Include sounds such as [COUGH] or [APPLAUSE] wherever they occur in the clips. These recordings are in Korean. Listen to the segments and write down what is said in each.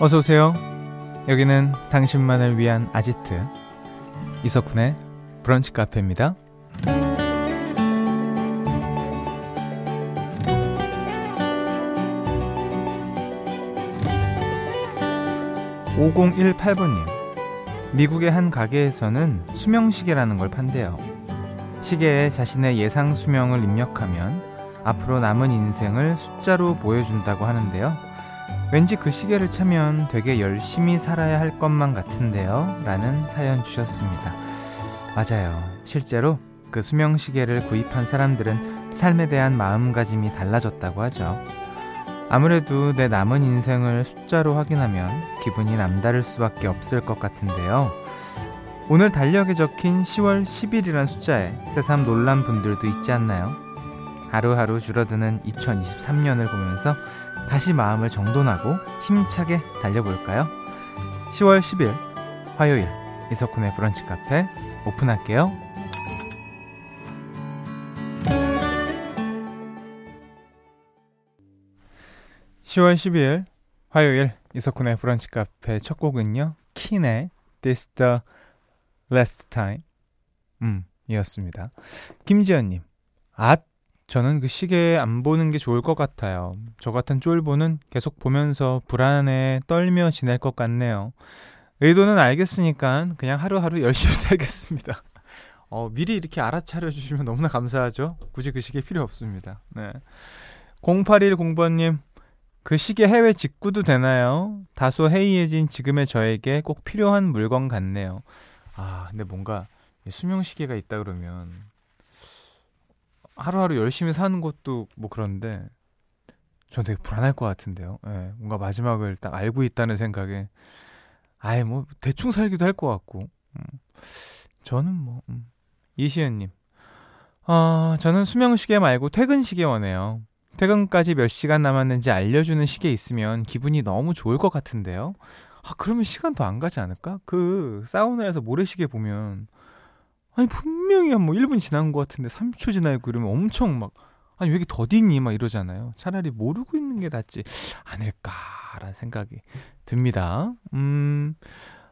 어서 오세요. 여기는 당신만을 위한 아지트 이석훈의 브런치 카페입니다. 5018번님. 미국의 한 가게에서는 수명시계라는 걸 판대요. 시계에 자신의 예상 수명을 입력하면 앞으로 남은 인생을 숫자로 보여준다고 하는데요. 왠지 그 시계를 차면 되게 열심히 살아야 할 것만 같은데요. 라는 사연 주셨습니다. 맞아요. 실제로 그 수명시계를 구입한 사람들은 삶에 대한 마음가짐이 달라졌다고 하죠. 아무래도 내 남은 인생을 숫자로 확인하면 기분이 남다를 수밖에 없을 것 같은데요. 오늘 달력에 적힌 10월 10일이란 숫자에 새삼 놀란 분들도 있지 않나요? 하루하루 줄어드는 2023년을 보면서 다시 마음을 정돈하고 힘차게 달려볼까요? 10월 10일 화요일 이석훈의 브런치 카페 오픈할게요. 10월 12일 화요일 이석훈의 브런치 카페 첫 곡은요. 킨의 This the Last Time 음 이었습니다. 김지연님 아 저는 그 시계 안 보는 게 좋을 것 같아요. 저 같은 쫄보는 계속 보면서 불안해 떨며 지낼 것 같네요. 의도는 알겠으니까 그냥 하루하루 열심히 [LAUGHS] 살겠습니다. 어, 미리 이렇게 알아차려 주시면 너무나 감사하죠. 굳이 그 시계 필요 없습니다. 네. 0810번님, 그 시계 해외 직구도 되나요? 다소 해이해진 지금의 저에게 꼭 필요한 물건 같네요. 아, 근데 뭔가 수명 시계가 있다 그러면 하루하루 열심히 사는 것도 뭐 그런데 전 되게 불안할 것 같은데요. 예, 뭔가 마지막을 딱 알고 있다는 생각에 아예 뭐 대충 살기도 할 것 같고 음. 저는 뭐 음. 이시연님 어, 저는 수명 시계 말고 퇴근 시계 원해요. 퇴근까지 몇 시간 남았는지 알려주는 시계 있으면 기분이 너무 좋을 것 같은데요. 아 그러면 시간 더 안 가지 않을까? 그 사우나에서 모래시계 보면 아니 분명히 한 뭐 1분 지난 것 같은데 30초 지나 있고 이러면 엄청 막 아니 왜 이렇게 더디니 막 이러잖아요. 차라리 모르고 있는 게 낫지 않을까라는 생각이 듭니다. 음.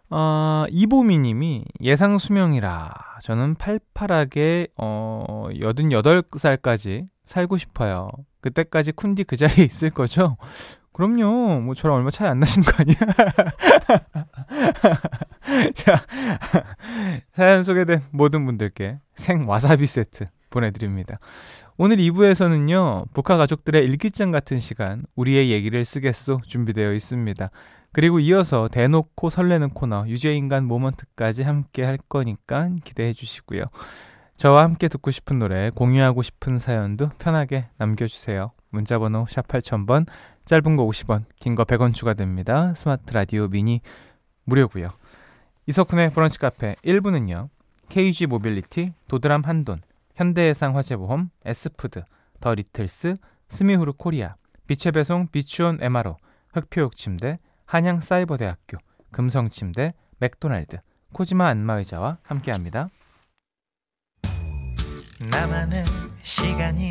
어, 이보미 님이 예상 수명이라 저는 팔팔하게 어 88살까지 살고 싶어요. 그때까지 쿤디 그 자리에 있을 거죠? 그럼요. 뭐 저랑 얼마 차이 안 나신 거 아니야? [LAUGHS] 자, 사연 소개된 모든 분들께 생 와사비 세트 보내드립니다. 오늘 2부에서는요, 북한 가족들의 일기장 같은 시간, 우리의 얘기를 쓰겠소 준비되어 있습니다. 그리고 이어서 대놓고 설레는 코너, 유죄인간 모먼트까지 함께 할 거니까 기대해 주시고요. 저와 함께 듣고 싶은 노래, 공유하고 싶은 사연도 편하게 남겨주세요. 문자번호 샵 8000번, 짧은 거 50원, 긴 거 100원 추가됩니다. 스마트 라디오 미니 무료고요. 이석훈의 브런치 카페 1부는요. KG 모빌리티, 도드람 한돈, 현대해상 화재보험, S푸드, 더 리틀스, 스미후르 코리아, 빛의 배송 비추온 MRO, 흙표 흙침대, 한양 사이버대학교, 금성 침대, 맥도날드, 코지마 안마의자와 함께합니다. 나만의 시간이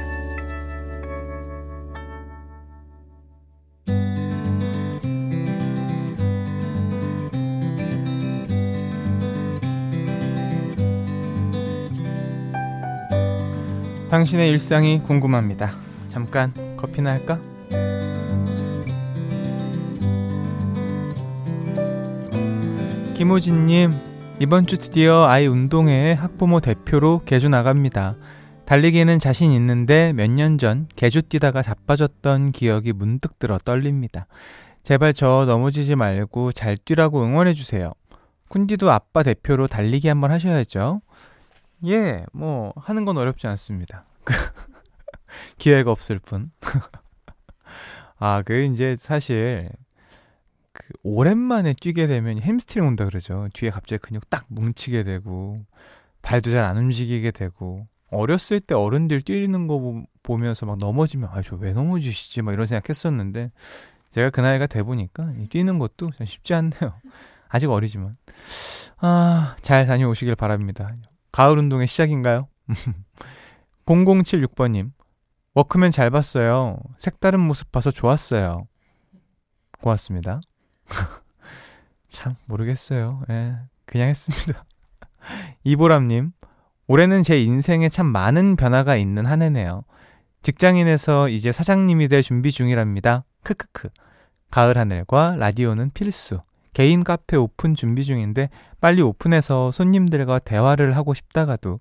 당신의 일상이 궁금합니다. 잠깐 커피나 할까? 김호진님, 이번 주 드디어 아이 운동회 학부모 대표로 개주 나갑니다. 달리기는 자신 있는데 몇 년 전 개주 뛰다가 자빠졌던 기억이 문득 들어 떨립니다. 제발 저 넘어지지 말고 잘 뛰라고 응원해주세요. 쿤디도 아빠 대표로 달리기 한번 하셔야죠. 예, 뭐, 하는 건 어렵지 않습니다. [LAUGHS] 기회가 없을 뿐. [LAUGHS] 아, 그, 이제 사실, 그 오랜만에 뛰게 되면 햄스트링 온다 그러죠. 뒤에 갑자기 근육 딱 뭉치게 되고 발도 잘 안 움직이게 되고 어렸을 때 어른들 뛰는 거 보면서 막 넘어지면 아 저 왜 넘어지시지 막 이런 생각했었는데 제가 그 나이가 돼 보니까 뛰는 것도 쉽지 않네요. [LAUGHS] 아직 어리지만 아 잘 다녀오시길 바랍니다. 가을 운동의 시작인가요? [LAUGHS] 0076번님 워크맨 잘 봤어요. 색다른 모습 봐서 좋았어요. 고맙습니다. [LAUGHS] 참 모르겠어요. 예, 그냥 했습니다. [LAUGHS] 이보람님 올해는 제 인생에 참 많은 변화가 있는 한 해네요. 직장인에서 이제 사장님이 될 준비 중이랍니다. 크크크. 가을 하늘과 라디오는 필수. 개인 카페 오픈 준비 중인데 빨리 오픈해서 손님들과 대화를 하고 싶다가도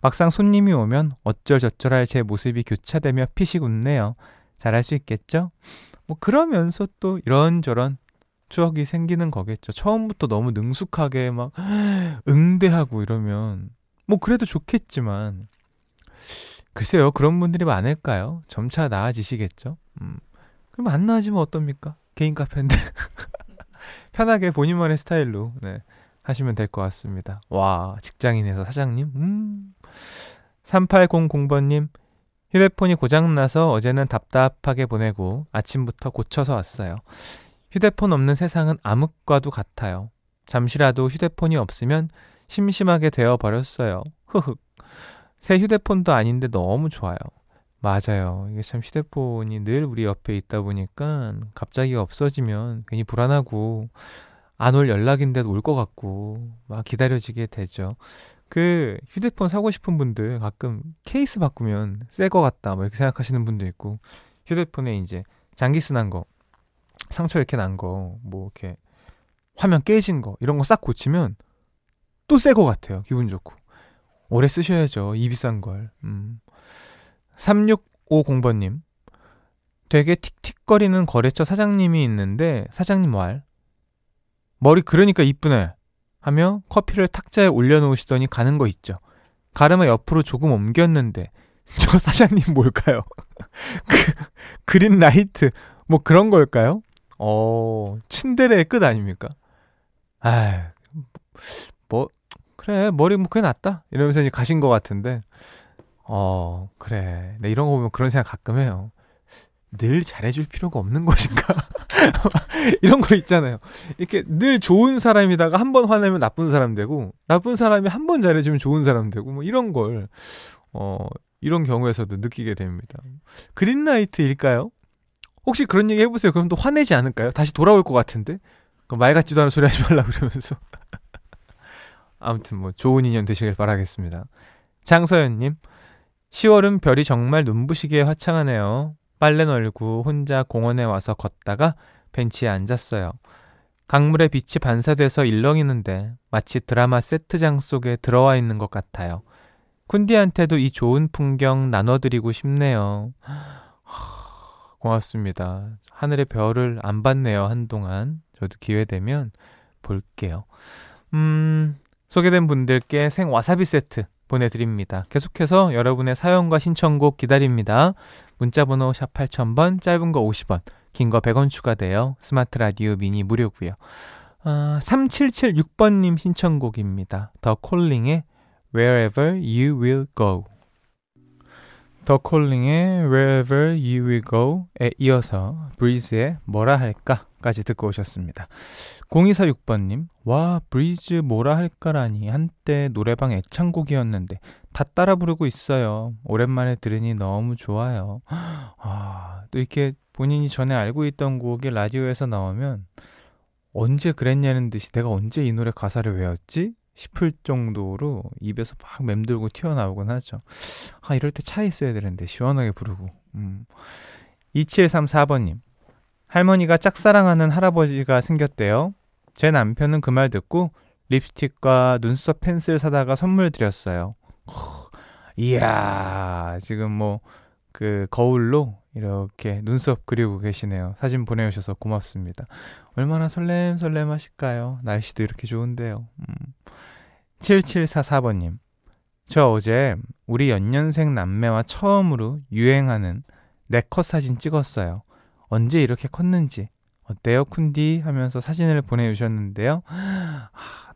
막상 손님이 오면 어쩔저쩔할 제 모습이 교차되며 피식 웃네요. 잘할 수 있겠죠? 뭐 그러면서 또 이런저런 추억이 생기는 거겠죠. 처음부터 너무 능숙하게 막 [GASPS] 응대하고 이러면 뭐 그래도 좋겠지만 글쎄요 그런 분들이 많을까요? 점차 나아지시겠죠. 음. 그럼 안 나아지면 어떻습니까? 개인 카페인데 [LAUGHS] 편하게 본인만의 스타일로 네, 하시면 될 것 같습니다. 와 직장인에서 사장님 음 3800번님 휴대폰이 고장나서 어제는 답답하게 보내고 아침부터 고쳐서 왔어요. 휴대폰 없는 세상은 암흑과도 같아요. 잠시라도 휴대폰이 없으면 심심하게 되어 버렸어요. 흐흑. 새 휴대폰도 아닌데 너무 좋아요. 맞아요. 이게 참 휴대폰이 늘 우리 옆에 있다 보니까 갑자기 없어지면 괜히 불안하고 안 올 연락인데도 올 것 같고 막 기다려지게 되죠. 그 휴대폰 사고 싶은 분들 가끔 케이스 바꾸면 새 거 같다 뭐 이렇게 생각하시는 분도 있고 휴대폰에 이제 장기스 난 거, 상처 이렇게 난 거, 뭐 이렇게 화면 깨진 거 이런 거 싹 고치면 또 새 거 같아요. 기분 좋고. 오래 쓰셔야죠. 이 비싼 걸. 음. 3650번님. 되게 틱틱거리는 거래처 사장님이 있는데 사장님 말. 머리 그러니까 이쁘네. 하며 커피를 탁자에 올려놓으시더니 가는 거 있죠. 가르마 옆으로 조금 옮겼는데 [LAUGHS] 저 사장님 뭘까요? [LAUGHS] 그 그린 라이트 뭐 그런 걸까요? 어 츤데레의 끝 아닙니까? 아, 뭐 그래 머리 뭐 그게 낫다 이러면서 이제 가신 것 같은데 어 그래 네, 이런 거 보면 그런 생각 가끔 해요. 늘 잘해줄 필요가 없는 것인가? [LAUGHS] 이런 거 있잖아요. 이렇게 늘 좋은 사람이다가 한 번 화내면 나쁜 사람 되고, 나쁜 사람이 한 번 잘해주면 좋은 사람 되고, 뭐 이런 걸, 어, 이런 경우에서도 느끼게 됩니다. 그린라이트일까요? 혹시 그런 얘기 해보세요. 그럼 또 화내지 않을까요? 다시 돌아올 것 같은데? 말 같지도 않은 소리 하지 말라 그러면서. [LAUGHS] 아무튼 뭐 좋은 인연 되시길 바라겠습니다. 장서연님, 10월은 별이 정말 눈부시게 화창하네요. 빨래 널고 혼자 공원에 와서 걷다가 벤치에 앉았어요. 강물의 빛이 반사돼서 일렁이는데 마치 드라마 세트장 속에 들어와 있는 것 같아요. 쿤디한테도 이 좋은 풍경 나눠드리고 싶네요. 고맙습니다. 하늘의 별을 안 봤네요, 한동안. 저도 기회 되면 볼게요. 음, 소개된 분들께 생 와사비 세트 보내드립니다. 계속해서 여러분의 사연과 신청곡 기다립니다. 문자번호 샵 8000번, 짧은 거 50원, 긴 거 100원 추가되어 스마트 라디오 미니 무료고요. 어, 3776번님 신청곡입니다. 더 콜링의 Wherever You Will Go. 더 콜링의 Wherever You Will Go에 이어서 브리즈의 뭐라 할까까지 듣고 오셨습니다. 0246번님, 와, 브리즈 뭐라 할까라니 한때 노래방 애창곡이었는데 다 따라 부르고 있어요. 오랜만에 들으니 너무 좋아요. 아, 또 이렇게 본인이 전에 알고 있던 곡이 라디오에서 나오면 언제 그랬냐는 듯이 내가 언제 이 노래 가사를 외웠지? 싶을 정도로 입에서 막 맴돌고 튀어나오곤 하죠. 아, 이럴 때 차 있어야 되는데, 시원하게 부르고. 음. 2734번님. 할머니가 짝사랑하는 할아버지가 생겼대요. 제 남편은 그 말 듣고 립스틱과 눈썹 펜슬 사다가 선물 드렸어요. 이야, 지금 뭐, 그, 거울로 이렇게 눈썹 그리고 계시네요. 사진 보내주셔서 고맙습니다. 얼마나 설렘설렘 하실까요? 날씨도 이렇게 좋은데요. 음. 7744번님. 저 어제 우리 연년생 남매와 처음으로 유행하는 네컷 사진 찍었어요. 언제 이렇게 컸는지 어때요, 쿤디? 하면서 사진을 보내주셨는데요. 아,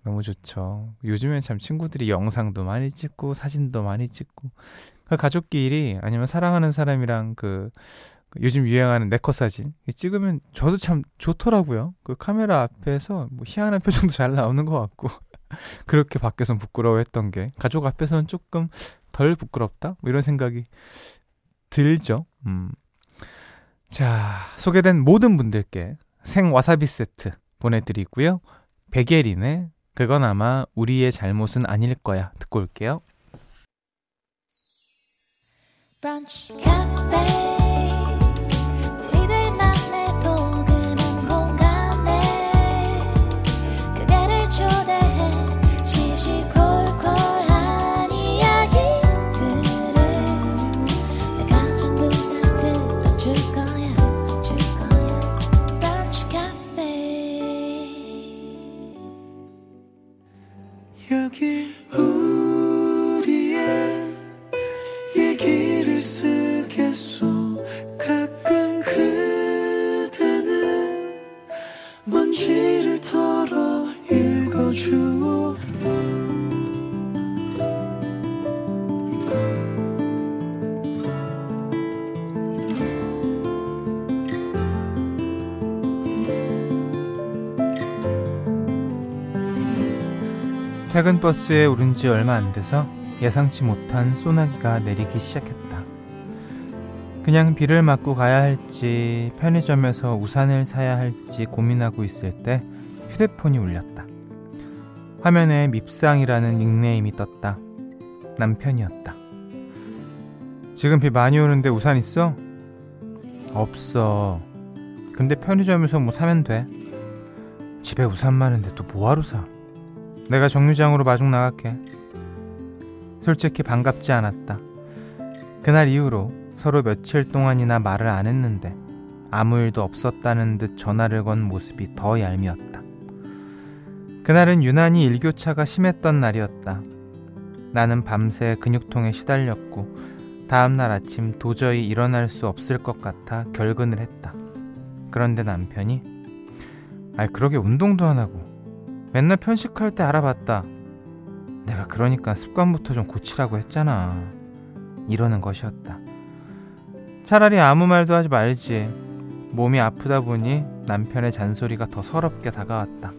너무 좋죠. 요즘엔 참 친구들이 영상도 많이 찍고, 사진도 많이 찍고, 그 가족끼리 아니면 사랑하는 사람이랑 그, 그 요즘 유행하는 네컷 사진 찍으면 저도 참 좋더라고요. 그 카메라 앞에서 뭐 희한한 [LAUGHS] 표정도 잘 나오는 것 같고 [LAUGHS] 그렇게 밖에선 부끄러워했던 게 가족 앞에서는 조금 덜 부끄럽다 뭐 이런 생각이 들죠. 음. 자 소개된 모든 분들께 생 와사비 세트 보내드리고요. 베게린의 그건 아마 우리의 잘못은 아닐 거야 듣고 올게요. Brunch Cafe. 브런치 카페 퇴근 버스에 오른 지 얼마 안 돼서 예상치 못한 소나기가 내리기 시작했다. 그냥 비를 맞고 가야 할지 편의점에서 우산을 사야 할지 고민하고 있을 때 휴대폰이 울렸다. 화면에 밉상이라는 닉네임이 떴다. 남편이었다. 지금 비 많이 오는데 우산 있어? 없어. 근데 편의점에서 뭐 사면 돼. 집에 우산 많은데 또 뭐하러 사? 내가 정류장으로 마중 나갈게. 솔직히 반갑지 않았다. 그날 이후로 서로 며칠 동안이나 말을 안 했는데 아무 일도 없었다는 듯 전화를 건 모습이 더 얄미웠다. 그날은 유난히 일교차가 심했던 날이었다. 나는 밤새 근육통에 시달렸고 다음날 아침 도저히 일어날 수 없을 것 같아 결근을 했다. 그런데 남편이 아 그러게 운동도 안 하고 맨날 편식할 때 알아봤다. 내가 그러니까 습관부터 좀 고치라고 했잖아. 이러는 것이었다. 차라리 아무 말도 하지 말지. 몸이 아프다 보니 남편의 잔소리가 더 서럽게 다가왔다.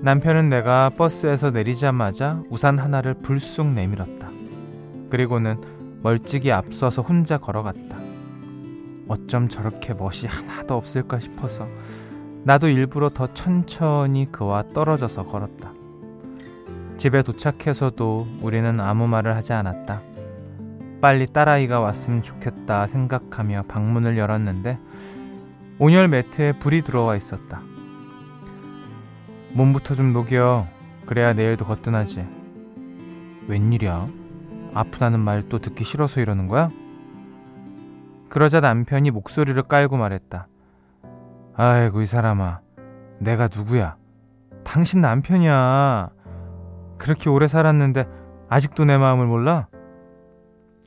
남편은 내가 버스에서 내리자마자 우산 하나를 불쑥 내밀었다. 그리고는 멀찍이 앞서서 혼자 걸어갔다. 어쩜 저렇게 멋이 하나도 없을까 싶어서 나도 일부러 더 천천히 그와 떨어져서 걸었다. 집에 도착해서도 우리는 아무 말을 하지 않았다. 빨리 딸아이가 왔으면 좋겠다 생각하며 방문을 열었는데 온열 매트에 불이 들어와 있었다. 몸부터 좀 녹여. 그래야 내일도 거뜬하지. 웬일이야? 아프다는 말 또 듣기 싫어서 이러는 거야? 그러자 남편이 목소리를 깔고 말했다. 아이고 이 사람아 내가 누구야 당신 남편이야 그렇게 오래 살았는데 아직도 내 마음을 몰라?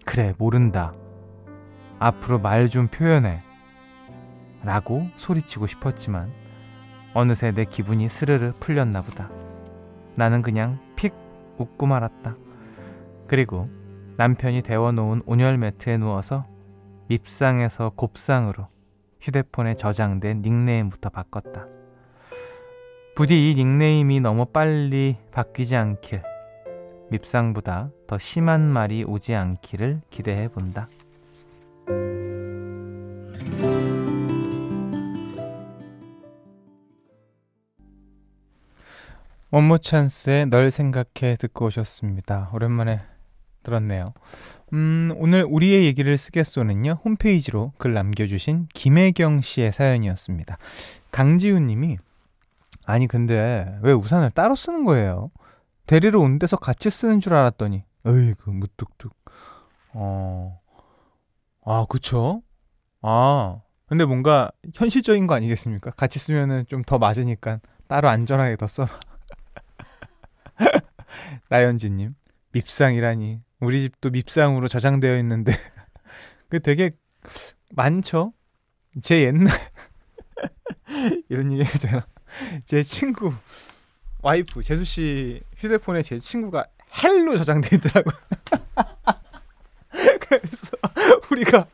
그래 모른다. 앞으로 말 좀 표현해. 라고 소리치고 싶었지만 어느새 내 기분이 스르르 풀렸나 보다. 나는 그냥 픽 웃고 말았다. 그리고 남편이 데워놓은 온열 매트에 누워서 밉상에서 곱상으로 휴대폰에 저장된 닉네임부터 바꿨다. 부디 이 닉네임이 너무 빨리 바뀌지 않길, 밉상보다 더 심한 말이 오지 않기를 기대해 본다. 원모 찬스의 널 생각해 듣고 오셨습니다. 오랜만에 들었네요. 음, 오늘 우리의 얘기를 쓰겠소는요, 홈페이지로 글 남겨주신 김혜경 씨의 사연이었습니다. 강지훈 님이, 아니, 근데 왜 우산을 따로 쓰는 거예요? 데리러 온 데서 같이 쓰는 줄 알았더니, 어이구, 무뚝뚝. 어, 아, 그쵸? 아, 근데 뭔가 현실적인 거 아니겠습니까? 같이 쓰면은 좀 더 맞으니까 따로 안전하게 더 써라. [LAUGHS] 나연지님, 밉상이라니. 우리 집도 밉상으로 저장되어 있는데 [LAUGHS] 그 되게 많죠. 제 옛날 [LAUGHS] 이런 얘기 되나? 제 친구 와이프 제수씨 휴대폰에 제 친구가 hell로 저장돼 있더라고. [LAUGHS] 그래서 우리가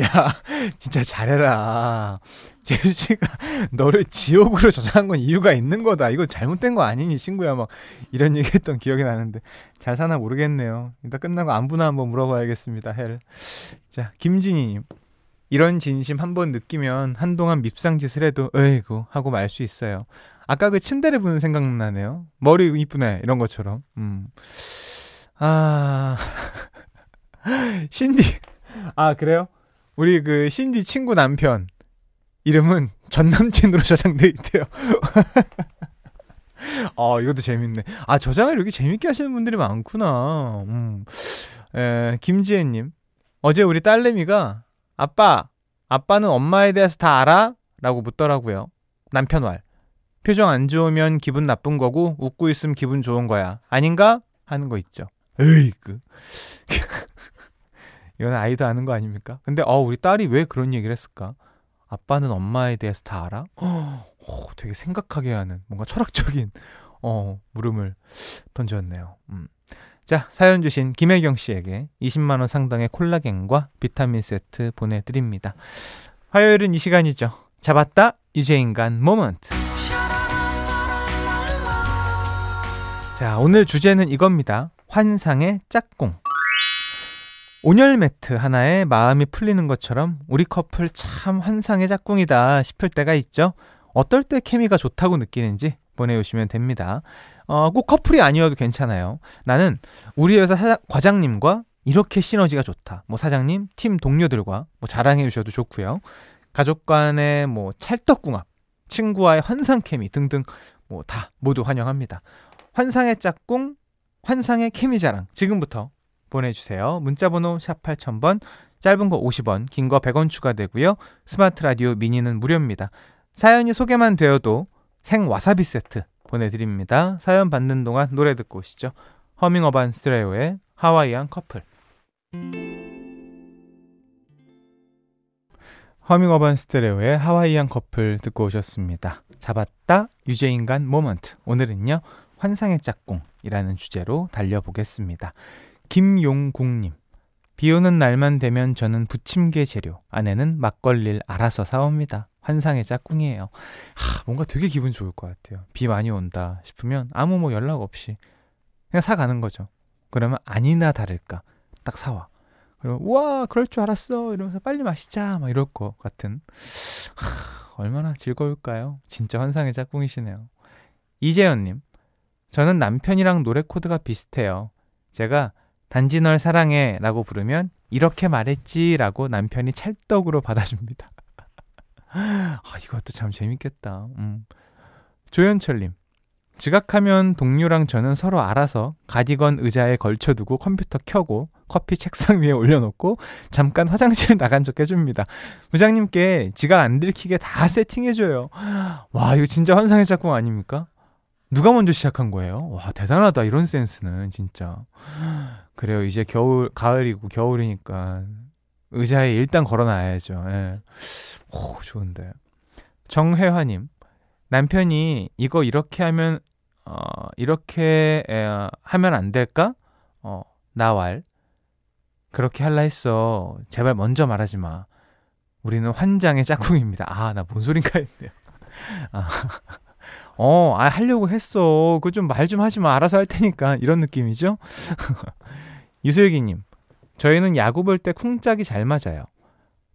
야 진짜 잘해라. 제수씨가 너를 지옥으로 저장한 건 이유가 있는 거다. 이거 잘못된 거 아니니 친구야 막 이런 얘기했던 기억이 나는데 잘 사나 모르겠네요. 이따 끝나고 안부나 한번 물어봐야겠습니다. 헬. 자 김진희님 이런 진심 한번 느끼면 한동안 밉상짓을 해도 에이구 하고 말 수 있어요. 아까 그 침대를 부는 생각나네요. 머리 이쁘네 이런 것처럼. 음. 아 [LAUGHS] 신디 아 그래요? 우리 그 신디 친구 남편 이름은 전 남친으로 [LAUGHS] 저장돼 있대요. 어 [LAUGHS] 이것도 재밌네. 아 저장을 이렇게 재밌게 하시는 분들이 많구나. 음. 에, 김지혜님 어제 우리 딸내미가 아빠, 아빠는 엄마에 대해서 다 알아? 라고 묻더라고요. 남편 말. 표정 안 좋으면 기분 나쁜 거고 웃고 있으면 기분 좋은 거야. 아닌가? 하는 거 있죠. 에이, 그. 이건 아이도 아는 거 아닙니까? 근데 어 우리 딸이 왜 그런 얘기를 했을까? 아빠는 엄마에 대해서 다 알아? [GASPS] 어, 되게 생각하게 하는 뭔가 철학적인 어 물음을 던졌네요. 음. 자, 사연 주신 김혜경 씨에게 20만 원 상당의 콜라겐과 비타민 세트 보내 드립니다. 화요일은 이 시간이죠. 잡았다, 유재인간 모먼트. 자, 오늘 주제는 이겁니다. 환상의 짝꿍. 온열 매트 하나에 마음이 풀리는 것처럼 우리 커플 참 환상의 짝꿍이다 싶을 때가 있죠. 어떨 때 케미가 좋다고 느끼는지 보내주시면 됩니다. 어, 꼭 커플이 아니어도 괜찮아요. 나는 우리 회사 사장, 과장님과 이렇게 시너지가 좋다. 뭐 사장님, 팀 동료들과 뭐 자랑해 주셔도 좋고요. 가족 간의 뭐 찰떡궁합, 친구와의 환상 케미 등등 뭐 다 모두 환영합니다. 환상의 짝꿍, 환상의 케미 자랑 지금부터 보내주세요. 문자번호 샵 8000번, 짧은 거 50원, 긴 거 100원 추가되고요. 스마트 라디오 미니는 무료입니다. 사연이 소개만 되어도 생 와사비 세트 보내드립니다. 사연 받는 동안 노래 듣고 오시죠. 허밍 어반 스테레오의 하와이안 커플. 허밍 어반 스테레오의 하와이안 커플 듣고 오셨습니다. 잡았다 유재인간 moment. 오늘은요 환상의 짝꿍이라는 주제로 달려보겠습니다. 김용국님. 비 오는 날만 되면 저는 부침개 재료, 아내는 막걸리를 알아서 사옵니다. 환상의 짝꿍이에요. 하, 뭔가 되게 기분 좋을 것 같아요. 비 많이 온다 싶으면 아무 뭐 연락 없이 그냥 사가는 거죠. 그러면 아니나 다를까 딱 사와. 그리고 우와 그럴 줄 알았어 이러면서 빨리 마시자 막 이럴 것 같은 하, 얼마나 즐거울까요? 진짜 환상의 짝꿍이시네요. 이재현님 저는 남편이랑 노래 코드가 비슷해요. 제가 단지 널 사랑해 라고 부르면 이렇게 말했지 라고 남편이 찰떡으로 [LAUGHS] 받아줍니다. 아, 이것도 참 재밌겠다. 음. 조현철님. 지각하면 동료랑 저는 서로 알아서 가디건 의자에 걸쳐두고 컴퓨터 켜고 커피 책상 위에 올려놓고 잠깐 화장실 나간 척 해줍니다. 부장님께 지각 안 들키게 다 세팅해줘요. 와, 이거 진짜 환상의 짝꿍 아닙니까? 누가 먼저 시작한 거예요? 와, 대단하다. 이런 센스는 진짜. 그래요. 이제 겨울, 가을이고 겨울이니까 의자에 일단 걸어놔야죠. 예. 오, 좋은데. 정혜화님, 남편이 이거 이렇게 하면, 어, 이렇게 에, 하면 안 될까? 어, 나왈. 그렇게 할라 했어. 제발 먼저 말하지 마. 우리는 환장의 짝꿍입니다. 아, 나 뭔 소린가 했네요. 아, 어, 아, 하려고 했어. 그 좀 말 좀 하지 마. 알아서 할 테니까. 이런 느낌이죠? [LAUGHS] 유슬기님, 저희는 야구 볼 때 쿵짝이 잘 맞아요.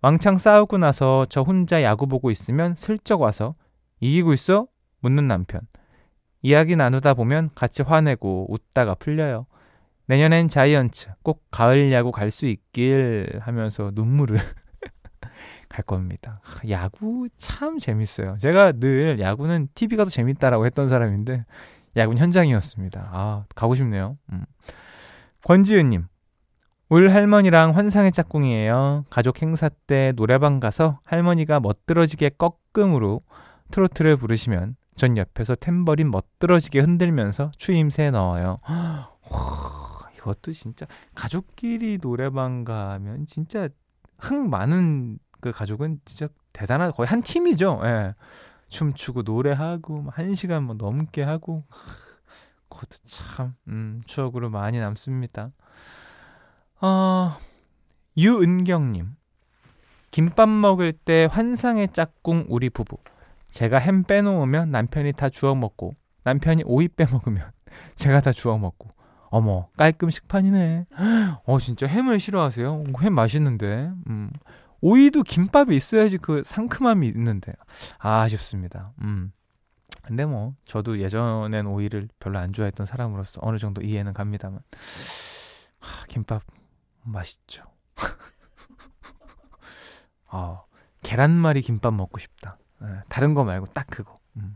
왕창 싸우고 나서 저 혼자 야구 보고 있으면 슬쩍 와서 이기고 있어? 묻는 남편. 이야기 나누다 보면 같이 화내고 웃다가 풀려요. 내년엔 자이언츠 꼭 가을 야구 갈 수 있길 하면서 눈물을 [LAUGHS] 갈 겁니다. 야구 참 재밌어요. 제가 늘 야구는 TV가 더 재밌다라고 했던 사람인데 야구는 현장이었습니다. 아 가고 싶네요. 음. 권지은님 울 할머니랑 환상의 짝꿍이에요. 가족 행사 때 노래방 가서 할머니가 멋들어지게 꺾음으로 트로트를 부르시면 전 옆에서 탬버린 멋들어지게 흔들면서 추임새 넣어요. 와, 이것도 진짜 가족끼리 노래방 가면 진짜 흥 많은 그 가족은 진짜 대단한 거의 한 팀이죠. 예. 춤추고 노래하고 뭐한 시간 뭐 넘게 하고 그것도 참 음, 추억으로 많이 남습니다. 어, 유은경님 김밥 먹을 때 환상의 짝꿍 우리 부부. 제가 햄 빼놓으면 남편이 다 주워 먹고 남편이 오이 빼먹으면 [LAUGHS] 제가 다 주워 먹고 어머 깔끔 식판이네. [GASPS] 어 진짜 햄을 싫어하세요? 햄 맛있는데. 음. 오이도 김밥에 있어야지 그 상큼함이 있는데 아, 아쉽습니다. 음. 근데 뭐 저도 예전엔 오이를 별로 안 좋아했던 사람으로서 어느 정도 이해는 갑니다만 하, 김밥 맛있죠. 아, [LAUGHS] 계란말이 김밥 먹고 싶다. 에, 예, 다른 거 말고 딱 그거. 음.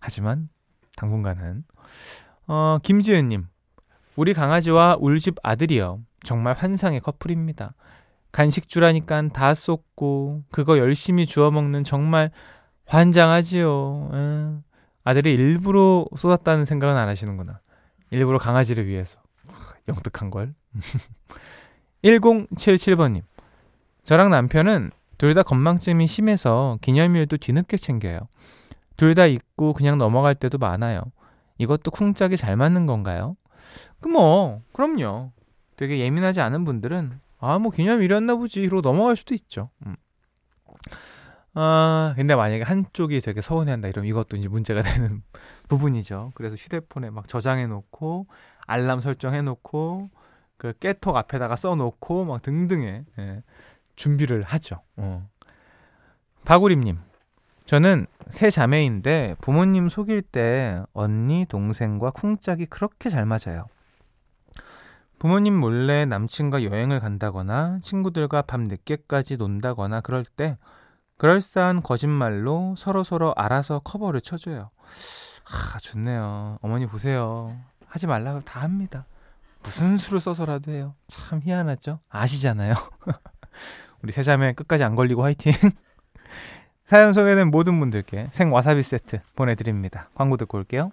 하지만 당분간은 어, 김지은님 우리 강아지와 울집 아들이요. 정말 환상의 커플입니다. 간식 주라니까 다 쏟고 그거 열심히 주워 먹는 정말 환장하지요. 에. 예. 아들이 일부러 쏟았다는 생각은 안 하시는구나. 일부러 강아지를 위해서. 영특한 걸. [LAUGHS] 1077번님. 저랑 남편은 둘 다 건망증이 심해서 기념일도 뒤늦게 챙겨요. 둘 다 잊고 그냥 넘어갈 때도 많아요. 이것도 쿵짝이 잘 맞는 건가요? 그 뭐, 그럼요. 되게 예민하지 않은 분들은 아, 뭐 기념일이었나 보지. 이러고 넘어갈 수도 있죠. 음. 아, 근데 만약에 한쪽이 되게 서운해한다 이러면 이것도 이제 문제가 [LAUGHS] 되는 부분이죠. 그래서 휴대폰에 막 저장해 놓고 알람 설정해 놓고 그 깨톡 앞에다가 써 놓고 막 등등의 예, 준비를 하죠. 어. 박우림님, 저는 세 자매인데 부모님 속일 때 언니, 동생과 쿵짝이 그렇게 잘 맞아요. 부모님 몰래 남친과 여행을 간다거나 친구들과 밤 늦게까지 논다거나 그럴 때 그럴싸한 거짓말로 서로 서로 알아서 커버를 쳐줘요. 아, 좋네요. 어머니 보세요. 하지 말라고 다 합니다. 무슨 수를 써서라도 해요. 참 희한하죠? 아시잖아요. [LAUGHS] 우리 세자매 끝까지 안 걸리고 화이팅! [LAUGHS] 사연 소개된 모든 분들께 생 와사비 세트 보내드립니다. 광고 듣고 올게요.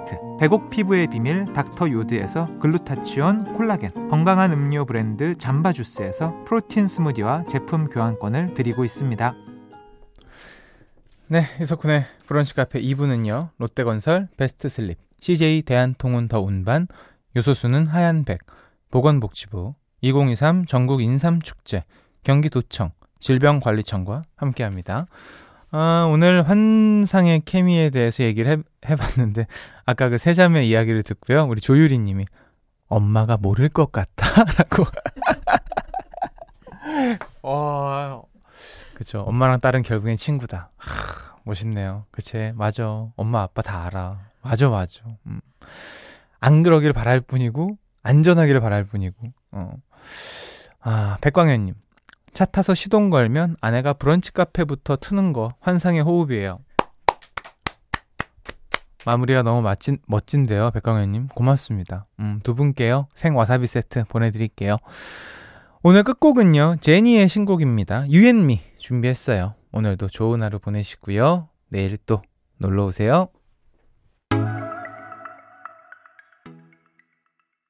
세트 백옥 피부의 비밀 닥터 요드에서 글루타치온 콜라겐 건강한 음료 브랜드 잠바 주스에서 프로틴 스무디와 제품 교환권을 드리고 있습니다. 네, 이석훈의 브런치 카페 2부는요. 롯데건설, 베스트 슬립, CJ 대한통운 더 운반, 요소수는 하얀백, 보건복지부, 2023 전국 인삼축제, 경기도청, 질병관리청과 함께합니다. 아, 오늘 환상의 케미에 대해서 얘기를 해, 해봤는데, 아까 그 세자매 이야기를 듣고요. 우리 조유리 님이, 엄마가 모를 것 같다. 라고. 어, 그쵸. 엄마랑 딸은 결국엔 친구다. 하, 멋있네요. 그치. 맞아. 엄마, 아빠 다 알아. 맞아, 맞아. 음. 안 그러길 바랄 뿐이고, 안전하기를 바랄 뿐이고, 어. 아, 백광현님. 차 타서 시동 걸면 아내가 브런치 카페부터 트는 거 환상의 호흡이에요. 마무리가 너무 멋진, 멋진데요, 백광현님. 고맙습니다. 음, 두 분께요, 생 와사비 세트 보내드릴게요. 오늘 끝곡은요, 제니의 신곡입니다. 유앤미 준비했어요. 오늘도 좋은 하루 보내시고요. 내일 또 놀러 오세요.